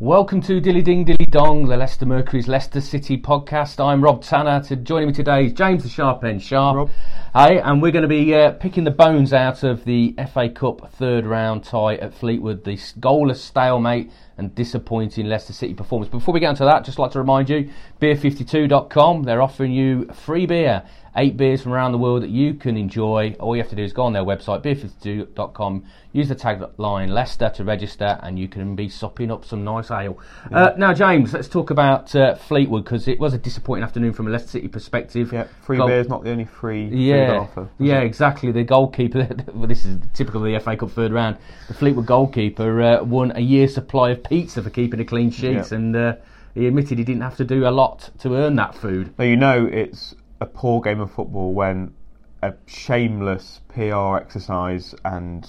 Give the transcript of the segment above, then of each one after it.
Welcome to Dilly Ding Dilly Dong, the Leicester Mercury's Leicester City podcast. I'm Rob Tanner. To joining me today is James the Sharp End Sharp. Rob. Hey, and we're going to be uh, picking the bones out of the FA Cup third round tie at Fleetwood, the goalless stalemate and disappointing Leicester City performance. Before we get into that, just like to remind you, beer52.com, they're offering you free beer eight beers from around the world that you can enjoy. All you have to do is go on their website, beer52.com, use the tagline Leicester to register, and you can be sopping up some nice ale. Yeah. Uh, now, James, let's talk about uh, Fleetwood because it was a disappointing afternoon from a Leicester City perspective. Yeah, free Goal- beers, not the only free yeah, offer. Yeah, it? exactly. The goalkeeper, well, this is typical of the FA Cup third round, the Fleetwood goalkeeper uh, won a year's supply of pizza for keeping a clean sheet, yeah. and uh, he admitted he didn't have to do a lot to earn that food. Now, you know, it's a poor game of football when a shameless PR exercise and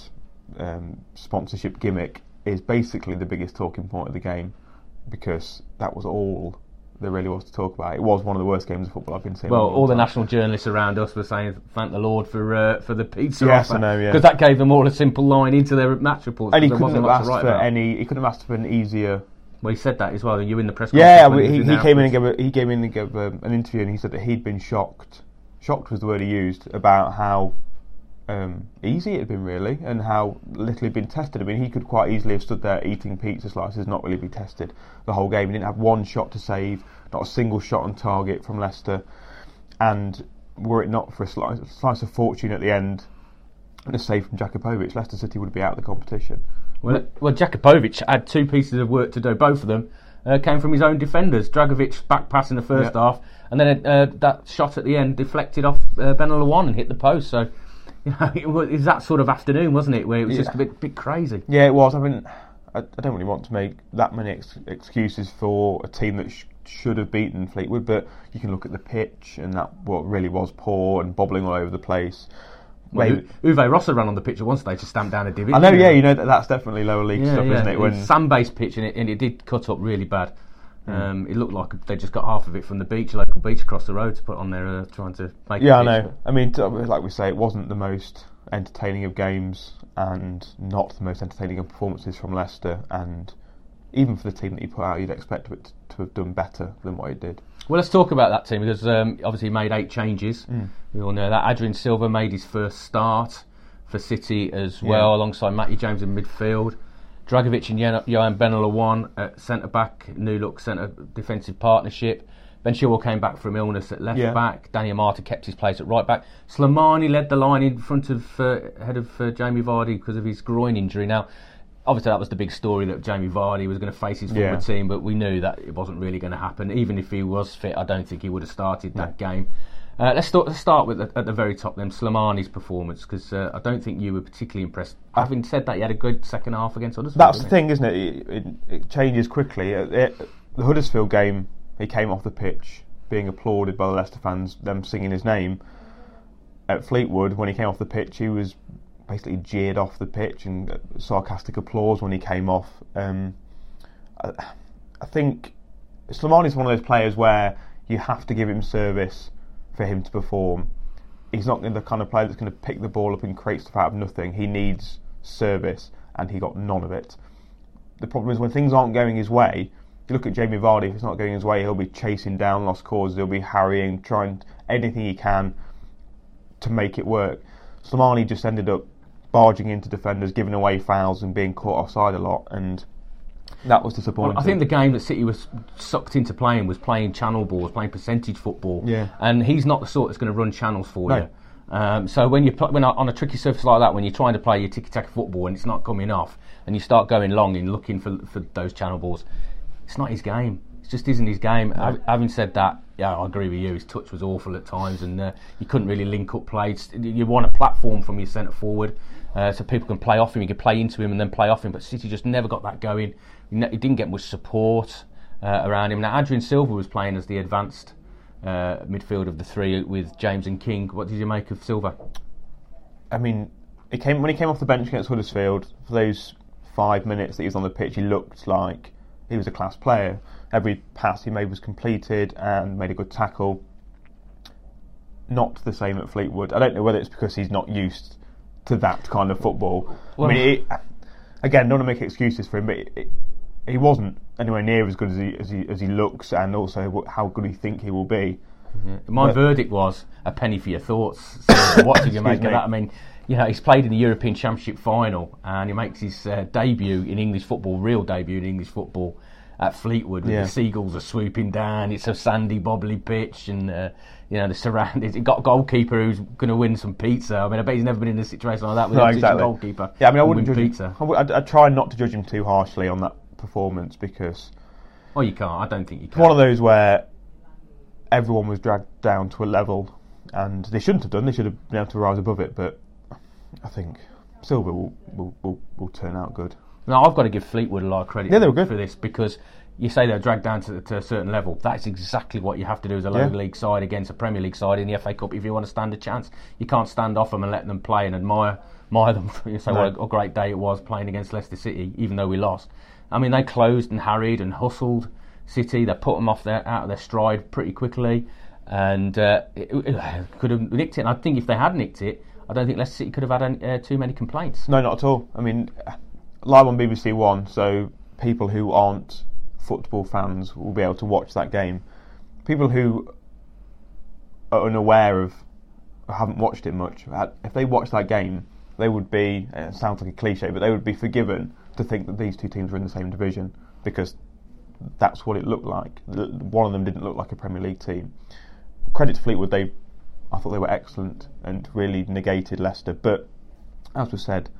um, sponsorship gimmick is basically the biggest talking point of the game because that was all there really was to talk about. It was one of the worst games of football I've been seeing. Well, all the national journalists around us were saying, "Thank the Lord for uh, for the pizza." Yes, offer. I know. Yeah, because that gave them all a simple line into their match reports. And he couldn't have asked for about. any. He couldn't have asked for an easier well, he said that as well. You in the press conference? Yeah, he, he came in and gave a, he came in and gave a, an interview, and he said that he'd been shocked. Shocked was the word he used about how um, easy it had been, really, and how little had been tested. I mean, he could quite easily have stood there eating pizza slices, not really be tested the whole game. He didn't have one shot to save, not a single shot on target from Leicester, and were it not for a slice, slice of fortune at the end and a save from Jakupovic, Leicester City would be out of the competition. Well, well, Jakupovic had two pieces of work to do. Both of them uh, came from his own defenders. Dragovic back pass in the first yep. half, and then uh, that shot at the end deflected off uh, and hit the post. So, you know, it was, that sort of afternoon, wasn't it, where it was yeah. just a bit, bit crazy. Yeah, it was. I mean, I, I don't really want to make that many ex- excuses for a team that sh- should have beaten Fleetwood, but you can look at the pitch, and that what really was poor and bobbling all over the place. Well, Uwe Rösler ran on the pitch at one stage to stamp down a division. I know, yeah, you know that that's definitely lower league yeah, stuff, yeah. isn't it? When sand-based pitch and it, and it did cut up really bad. Mm. Um, it looked like they just got half of it from the beach, local beach across the road, to put on there, uh, trying to make. Yeah, I know. I mean, like we say, it wasn't the most entertaining of games, and not the most entertaining of performances from Leicester, and even for the team that you put out, you'd expect it to have done better than what he did. Well, let's talk about that team because um, obviously he made eight changes. Mm. We all know that. Adrien Silva made his first start for City as yeah. well, alongside Matty James in midfield. Dragovic and Yohan Benalouane at centre back, new look centre defensive partnership. Ben Chilwell came back from illness at left yeah. back. Daniel Amartey kept his place at right back. Slimani led the line in front of uh, head of uh, Jamie Vardy because of his groin injury. Now, obviously that was the big story that Jamie Vardy was going to face his former yeah. team, but we knew that it wasn't really going to happen. Even if he was fit, I don't think he would have started that game. Uh, let's, start, let's start with the, at the very top then Slimani's performance because uh, I don't think you were particularly impressed. Having said that, he had a good second half against Huddersfield. That's the thing, isn't it? It, it, it changes quickly. It, it, the Huddersfield game, he came off the pitch being applauded by the Leicester fans, them singing his name. At Fleetwood, when he came off the pitch, he was basically jeered off the pitch and sarcastic applause when he came off. Um, I, I, think Slimani is one of those players where you have to give him service for him to perform. He's not the kind of player that's going to pick the ball up and create stuff out of nothing. He needs service, and he got none of it. The problem is when things aren't going his way. You look at Jamie Vardy. If it's not going his way, he'll be chasing down lost causes. He'll be harrying, trying anything he can to make it work. Slimani just ended up barging into defenders, giving away fouls, and being caught offside a lot. And that was disappointing. Well, I think the game that City was sucked into playing was playing channel balls, playing percentage football. Yeah. And he's not the sort that's going to run channels for no. you. Um, so when you pl- when on a tricky surface like that, when you're trying to play your tiki-taka football and it's not coming off, and you start going long and looking for for those channel balls, it's not his game. It just isn't his game. No. Having said that, yeah, I agree with you. His touch was awful at times, and uh, you couldn't really link up plays. You want a platform from your centre forward, uh, so people can play off him. You can play into him and then play off him. But City just never got that going. He, didn't get much support uh, around him. Now Adrien Silva was playing as the advanced uh, midfield of the three with James and King. What did you make of Silva? I mean, he came when he came off the bench against Huddersfield for those five minutes that he was on the pitch. He looked like he was a class player. Every pass he made was completed and made a good tackle. Not the same at Fleetwood. I don't know whether it's because he's not used to that kind of football. Well- I mean, it, again, don't want to make excuses for him, but it, it, he wasn't anywhere near as good as he, as he as he looks, and also how good we think he will be. My But- verdict was a penny for your thoughts. So what did you make of me. that? I mean, you know, he's played in the European Championship final and he makes his uh, debut in English football, real debut in English football at Fleetwood. With Yeah. the seagulls are swooping down. It's a sandy, bobbly pitch, and uh, you know the surroundings. It got a goalkeeper who's going to win some pizza. I mean, I bet he's never been in a situation like that with No, a exactly. goalkeeper. Yeah, I mean, I wouldn't judge pizza. him. I would, I'd, I'd try not to judge him too harshly on that performance because Oh, you can't. I don't think you it's can. one of those where everyone was dragged down to a level, and they shouldn't have done. They should have been able to rise above it. But I think Silva will will, will, will turn out good. No, I've got to give Fleetwood a lot of credit Yeah, they were good. for this because you say they're dragged down to, to a certain level. That's exactly what you have to do as a lower Yeah. league side against a Premier League side in the FA Cup if you want to stand a chance. You can't stand off them and let them play and admire, admire them. you say No. what a, a great day it was playing against Leicester City, even though we lost. I mean, they closed and harried and hustled City. They put them off their out of their stride pretty quickly, and uh, it, it could have nicked it. And I think if they had nicked it, I don't think Leicester City could have had any, uh, too many complaints. No, not at all. I mean, live on BBC One, so people who aren't football fans will be able to watch that game. People who are unaware of, haven't watched it much, if they watch that game, they would be. Uh, it sounds like a cliche, but they would be forgiven to think that these two teams were in the same division because that's what it looked like. One of them didn't look like a Premier League team. Credit to Fleetwood, they, I thought they were excellent and really negated Leicester. But as was said,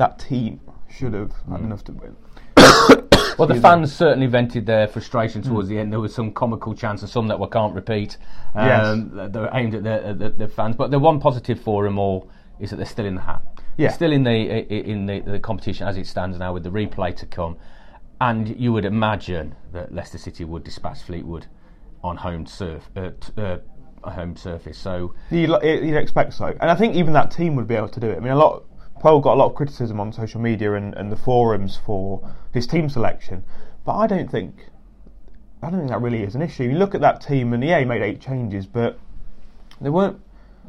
that team should have Mm. had enough to win. Well, the fans certainly vented their frustration towards the end. There was some comical chants and some that we can't repeat. Um, that They were aimed at the, the, the fans. But the one positive for them all is that they're still in the hat. Yeah. They're still in the in the, the competition as it stands now with the replay to come. And you would imagine that Leicester City would dispatch Fleetwood on home surf, uh, t- uh, home surface. So You'd, you'd expect so, and I think even that team would be able to do it. I mean, a lot. Puel got a lot of criticism on social media and, and the forums for his team selection, but I don't think, I don't think that really is an issue. You look at that team, and yeah, he made eight changes, but they weren't.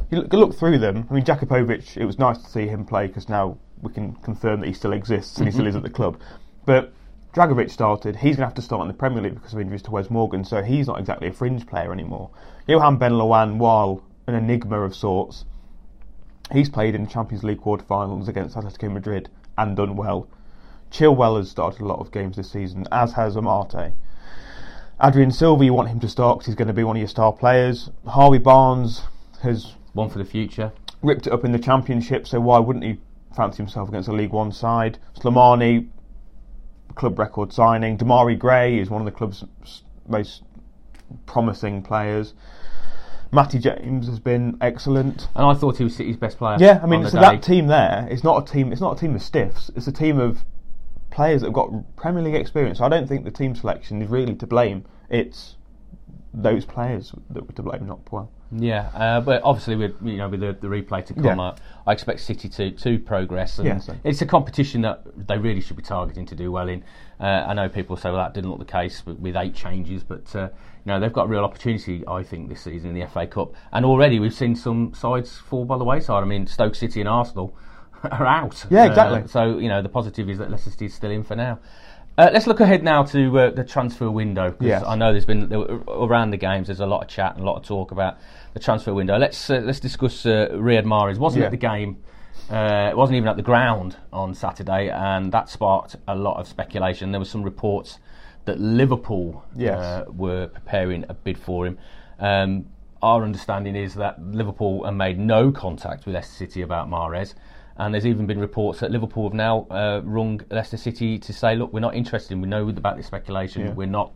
You look, look through them. I mean, Jakupovic. It was nice to see him play because now we can confirm that he still exists and he still mm-hmm. is at the club. But Dragovic started. He's going to have to start in the Premier League because of injuries to Wes Morgan, so he's not exactly a fringe player anymore. Yohan Benalouane an enigma of sorts, he's played in the Champions League quarter-finals against Atletico Madrid and done well. Chilwell has started a lot of games this season, as has Amartey. Adrien Silva, you want him to start because he's going to be one of your star players. Harvey Barnes has one for the future. ripped it up in the Championship, so why wouldn't he fancy himself against a League One side? Slimani, club record signing. Demarai Gray is one of the club's most promising players. Matty James has been excellent. And I thought he was City's best player. Yeah, I mean, so that team there is not a team. It's not a team of stiffs. It's a team of players that have got Premier League experience. So I don't think the team selection is really to blame. It's those players that were to blame, not Puel. Yeah, uh, but obviously with you know with the, the replay to come Yeah. up, I expect City to to progress. And Yeah, so- it's a competition that they really should be targeting to do well in. Uh, I know people say well that didn't look the case with, with eight changes, but uh, you know they've got a real opportunity I think this season in the FA Cup. And already we've seen some sides fall by the wayside. I mean Stoke City and Arsenal are out. Yeah, exactly. Uh, so you know the positive is that Leicester City's still in for now. Uh, let's look ahead now to uh, the transfer window. Yes. I know there's been there, around the games. There's a lot of chat and a lot of talk about the transfer window. Let's uh, let's discuss uh, Riyad Mahrez. wasn't Yeah. at the game. Uh, it wasn't even at the ground on Saturday, and that sparked a lot of speculation. There were some reports that Liverpool Yes. uh, were preparing a bid for him. Um, our understanding is that Liverpool have made no contact with Leicester City about Mahrez. And there's even been reports that Liverpool have now uh, rung Leicester City to say, look, we're not interested. We know about this speculation. Yeah. We're not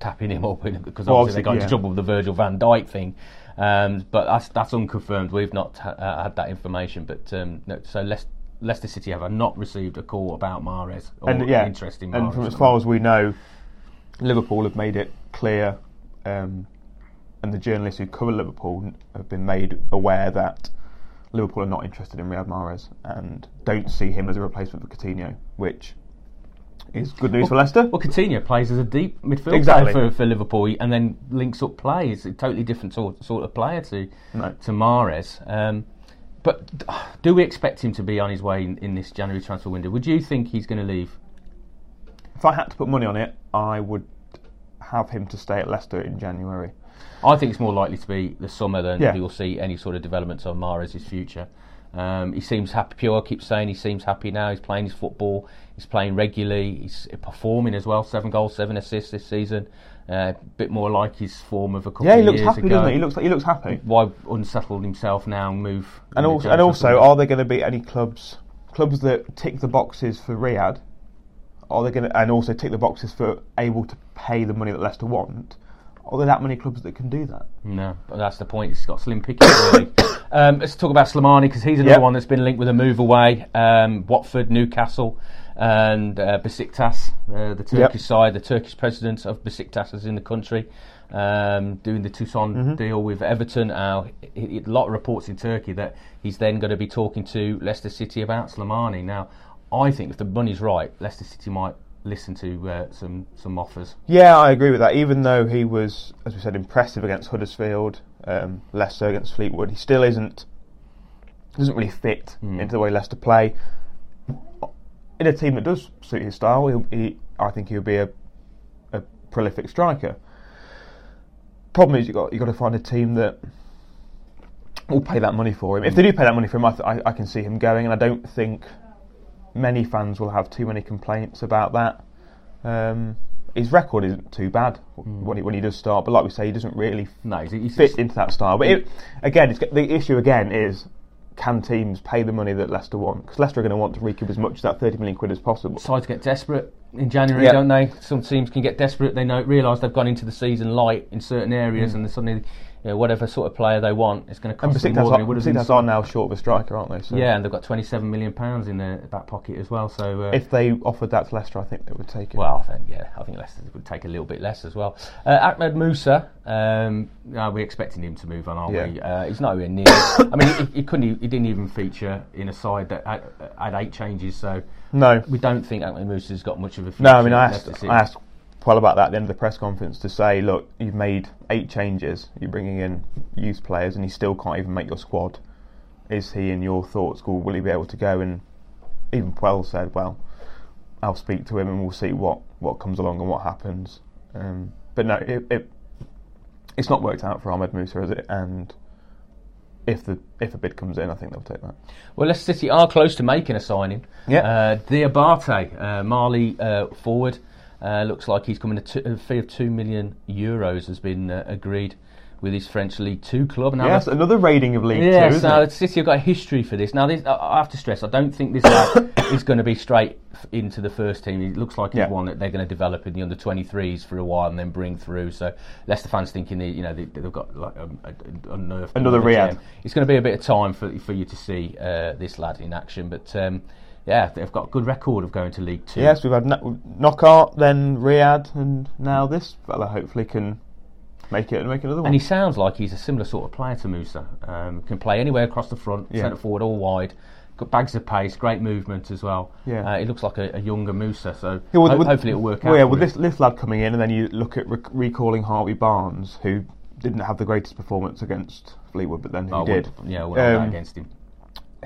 tapping him up because Well, obviously they got obviously, into trouble with the Virgil van Dijk thing. Um, but that's that's unconfirmed. We've not uh, had that information. But um, no, so Leic- Leicester City have not received a call about Mahrez or and yeah, interest in and from as far as we know, Liverpool have made it clear, um, and the journalists who cover Liverpool have been made aware that Liverpool are not interested in Riyad Mahrez and don't see him as a replacement for Coutinho, which is good news for Leicester. Well, Coutinho plays as a deep midfielder Exactly. for, for Liverpool, and then links up play. He's a totally different sort, sort of player to No. to Mahrez. Um, but do we expect him to be on his way in, in this January transfer window? Would you think he's going to leave? If I had to put money on it, I would have him to stay at Leicester in January. I think it's more likely to be the summer than Yeah. we'll see any sort of developments on Mahrez' future. Um, he seems happy. Puel keeps saying he seems happy now. He's playing his football. He's playing regularly. He's performing as well. Seven goals, seven assists this season. Uh, a bit more like his form of a couple Yeah, he of looks years happy, ago. doesn't he? He looks like he looks happy. Why unsettled himself now and move? And also, and also, are there going to be any clubs clubs that tick the boxes for Riyad? Are they going to and also tick the boxes for able to pay the money that Leicester want? Are there that many clubs that can do that? No, but that's the point. It's got slim pickings really. um, let's talk about Slimani because he's another Yep. one that's been linked with a move away. Um, Watford, Newcastle, and uh, Besiktas, uh, the Turkish Yep. side. The Turkish president of Besiktas is in the country, um, doing the Tosun Mm-hmm. deal with Everton. Uh, a lot of reports in Turkey that he's then going to be talking to Leicester City about Slimani. Now, I think if the money's right, Leicester City might listen to uh, some some offers. Yeah, I agree with that. Even though he was, as we said, impressive against Huddersfield, um, Leicester against Fleetwood, he still isn't doesn't really fit into the way Leicester play. In a team that does suit his style, he'll, he, I think he'll be a, a prolific striker. Problem is, you got you got to find a team that will pay that money for him. If they do pay that money for him, I, th- I, I can see him going, and I don't think many fans will have too many complaints about that. Um, his record isn't too bad when he when he does start, but like we say, he doesn't really No, he's, he's fit into that style. But it, again, it's, the issue again is can teams pay the money that Leicester want? Because Leicester are going to want to recoup as much of that 30 million quid as possible. sides get desperate in January, Yeah. don't they? Some teams can get desperate. They know realise they've gone into the season light in certain areas, and then suddenly, you know, whatever sort of player they want, it's going to And cost them more than it would have been. Are now short of a striker, aren't they? So Yeah, and they've got 27 million pounds in their back pocket as well. So uh, if they offered that to Leicester, I think they would take it. well, I think yeah, I think Leicester would take a little bit less as well. Uh, Ahmed Musa, um, are we expecting him to move on? Are we? Yeah. Uh, he's nowhere near. I mean, he, he couldn't. He didn't even feature in a side that had, had eight changes. So no, we don't think Ahmed Musa's got much of a future. no. I mean, I asked, I asked That at the end of the press conference to say, look, you've made eight changes. You're bringing in youth players, and you still can't even make your squad. Is he, in your thoughts, will will he be able to go? And even Puel said, well, I'll speak to him and we'll see what, what comes along and what happens. Um, but no, it, it it's not worked out for Ahmed Musa, is it? And if the if a bid comes in, I think they'll take that. Well, Leicester City are close to making a signing. Yeah. Uh, Diabate, uh, Mali uh, forward, uh, looks like he's coming. A fee of two million euros has been uh, agreed with his French League Two club. Now, Yes, another rating of League Yes, Two, isn't now it? City have got a history for this. Now, this, I- have to stress, I don't think this lad is going to be straight into the first team. It looks like he's Yeah. one that they're going to develop in the under 23s for a while and then bring through. So Leicester fans thinking, they, you know, they, they've got like a, a, a nerve. Another Riyad. It's going to be a bit of time for for you to see uh, this lad in action, but. Um, yeah, they've got a good record of going to League Two. Yes, we've had no- Knockout, then Riyad, and now this fella hopefully can make it and make another one. And he sounds like he's a similar sort of player to Musa. Um, can play anywhere across the front, Yeah. centre forward, all wide. Got bags of pace, great movement as well. Yeah. Uh, he looks like a, a younger Musa, so Yeah, with- ho- with- hopefully it'll work well, out. yeah, with him. this, this lad coming in, and then you look at rec- recalling Harvey Barnes, who didn't have the greatest performance against Fleetwood, but then he I did. wouldn't- yeah, I wouldn't hold that Um, against him.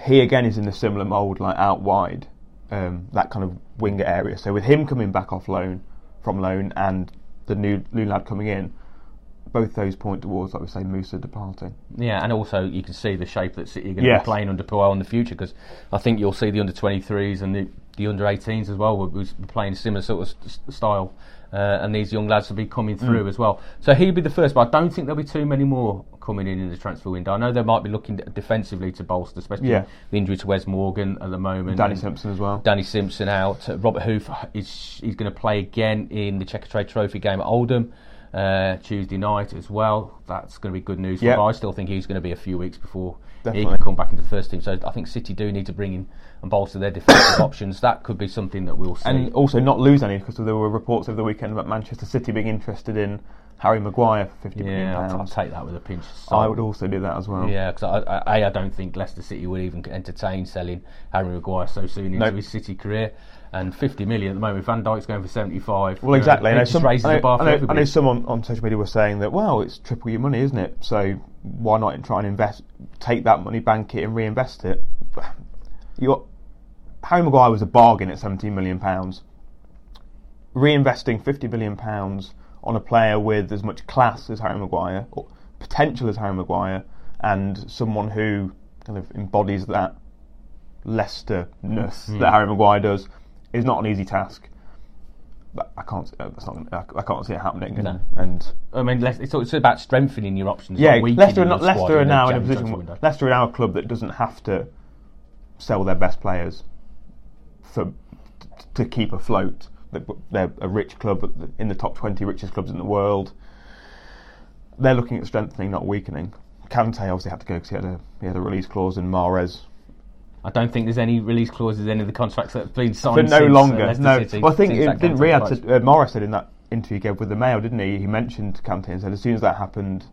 He again is in a similar mould, like out wide, um, that kind of winger area. So with him coming back off loan, from loan, and the new new lad coming in, both those point towards, like we say, Musa departing. Yeah, and also you can see the shape that City are going to Yes. be playing under Puel in the future because I think you'll see the under 23s and the the under 18s as well. We're, we're playing similar sort of st- style. Uh, and these young lads will be coming Mm. through as well. So he'll be the first, but I don't think there'll be too many more coming in in the transfer window. I know they might be looking defensively to bolster, especially Yeah. the injury to Wes Morgan at the moment. Danny And Simpson as well. Danny Simpson out. Robert Huth is he's going to play again in the Checkatrade Trophy game at Oldham uh, Tuesday night as well. That's going to be good news. for Yep. I still think he's going to be a few weeks before he Definitely. can come back into the first team. So I think City do need to bring in and bolster their defensive options. That could be something that we'll see. and also not lose any because there were reports over the weekend about Manchester City being interested in Harry Maguire for fifty million yeah, I'll, I'll take that with a pinch of salt. I would also do that as well. Yeah, because I, I, A, I don't think Leicester City would even entertain selling Harry Maguire so soon into Nope. his City career. And 50 million at the moment, Van Dijk's going for 75. Well, exactly. It I know, some, I, know, I, know, I know someone on social media was saying that, well, it's triple your money, isn't it? So why not try and invest, take that money, bank it, and reinvest it? You, Harry Maguire was a bargain at 17 million pounds. Reinvesting 50 million pounds on a player with as much class as Harry Maguire, or potential as Harry Maguire, and someone who kind of embodies that Leicester-ness Hmm. that Harry Maguire does, is not an easy task. But I can't. uh, That's not. gonna- I can't see it happening. And, No. and I mean, it's, it's about strengthening your options. yeah, not Leicester, are not, Leicester are now in a position. transfer where- window. Leicester are now a club that doesn't have to sell their best players for to keep afloat. They- They're a rich club in the top twenty richest clubs in the world. They're looking at strengthening, not weakening. Kante obviously had to go because he had a he had a release clause, and Mahrez I don't think there's any release clauses in any of the contracts that have been signed. but no since, uh, longer. Leicester no, City, well, I think it, didn't Riyad said, uh, Mahrez said in that interview he gave with the Mail, didn't he? He mentioned Kante and said as soon as that happened,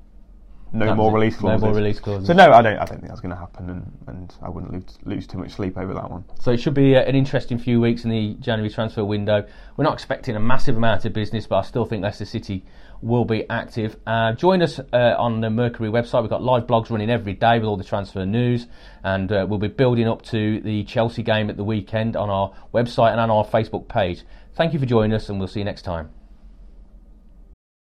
no That more release No clauses. more release clauses. So no, I don't. I don't think that's going to happen, and, and I wouldn't lose, lose too much sleep over that one. So it should be uh, an interesting few weeks in the January transfer window. We're not expecting a massive amount of business, but I still think Leicester City will be active. Uh, join us uh, on the Mercury website. We've got live blogs running every day with all the transfer news, and uh, we'll be building up to the Chelsea game at the weekend on our website and on our Facebook page. Thank you for joining us, and we'll see you next time.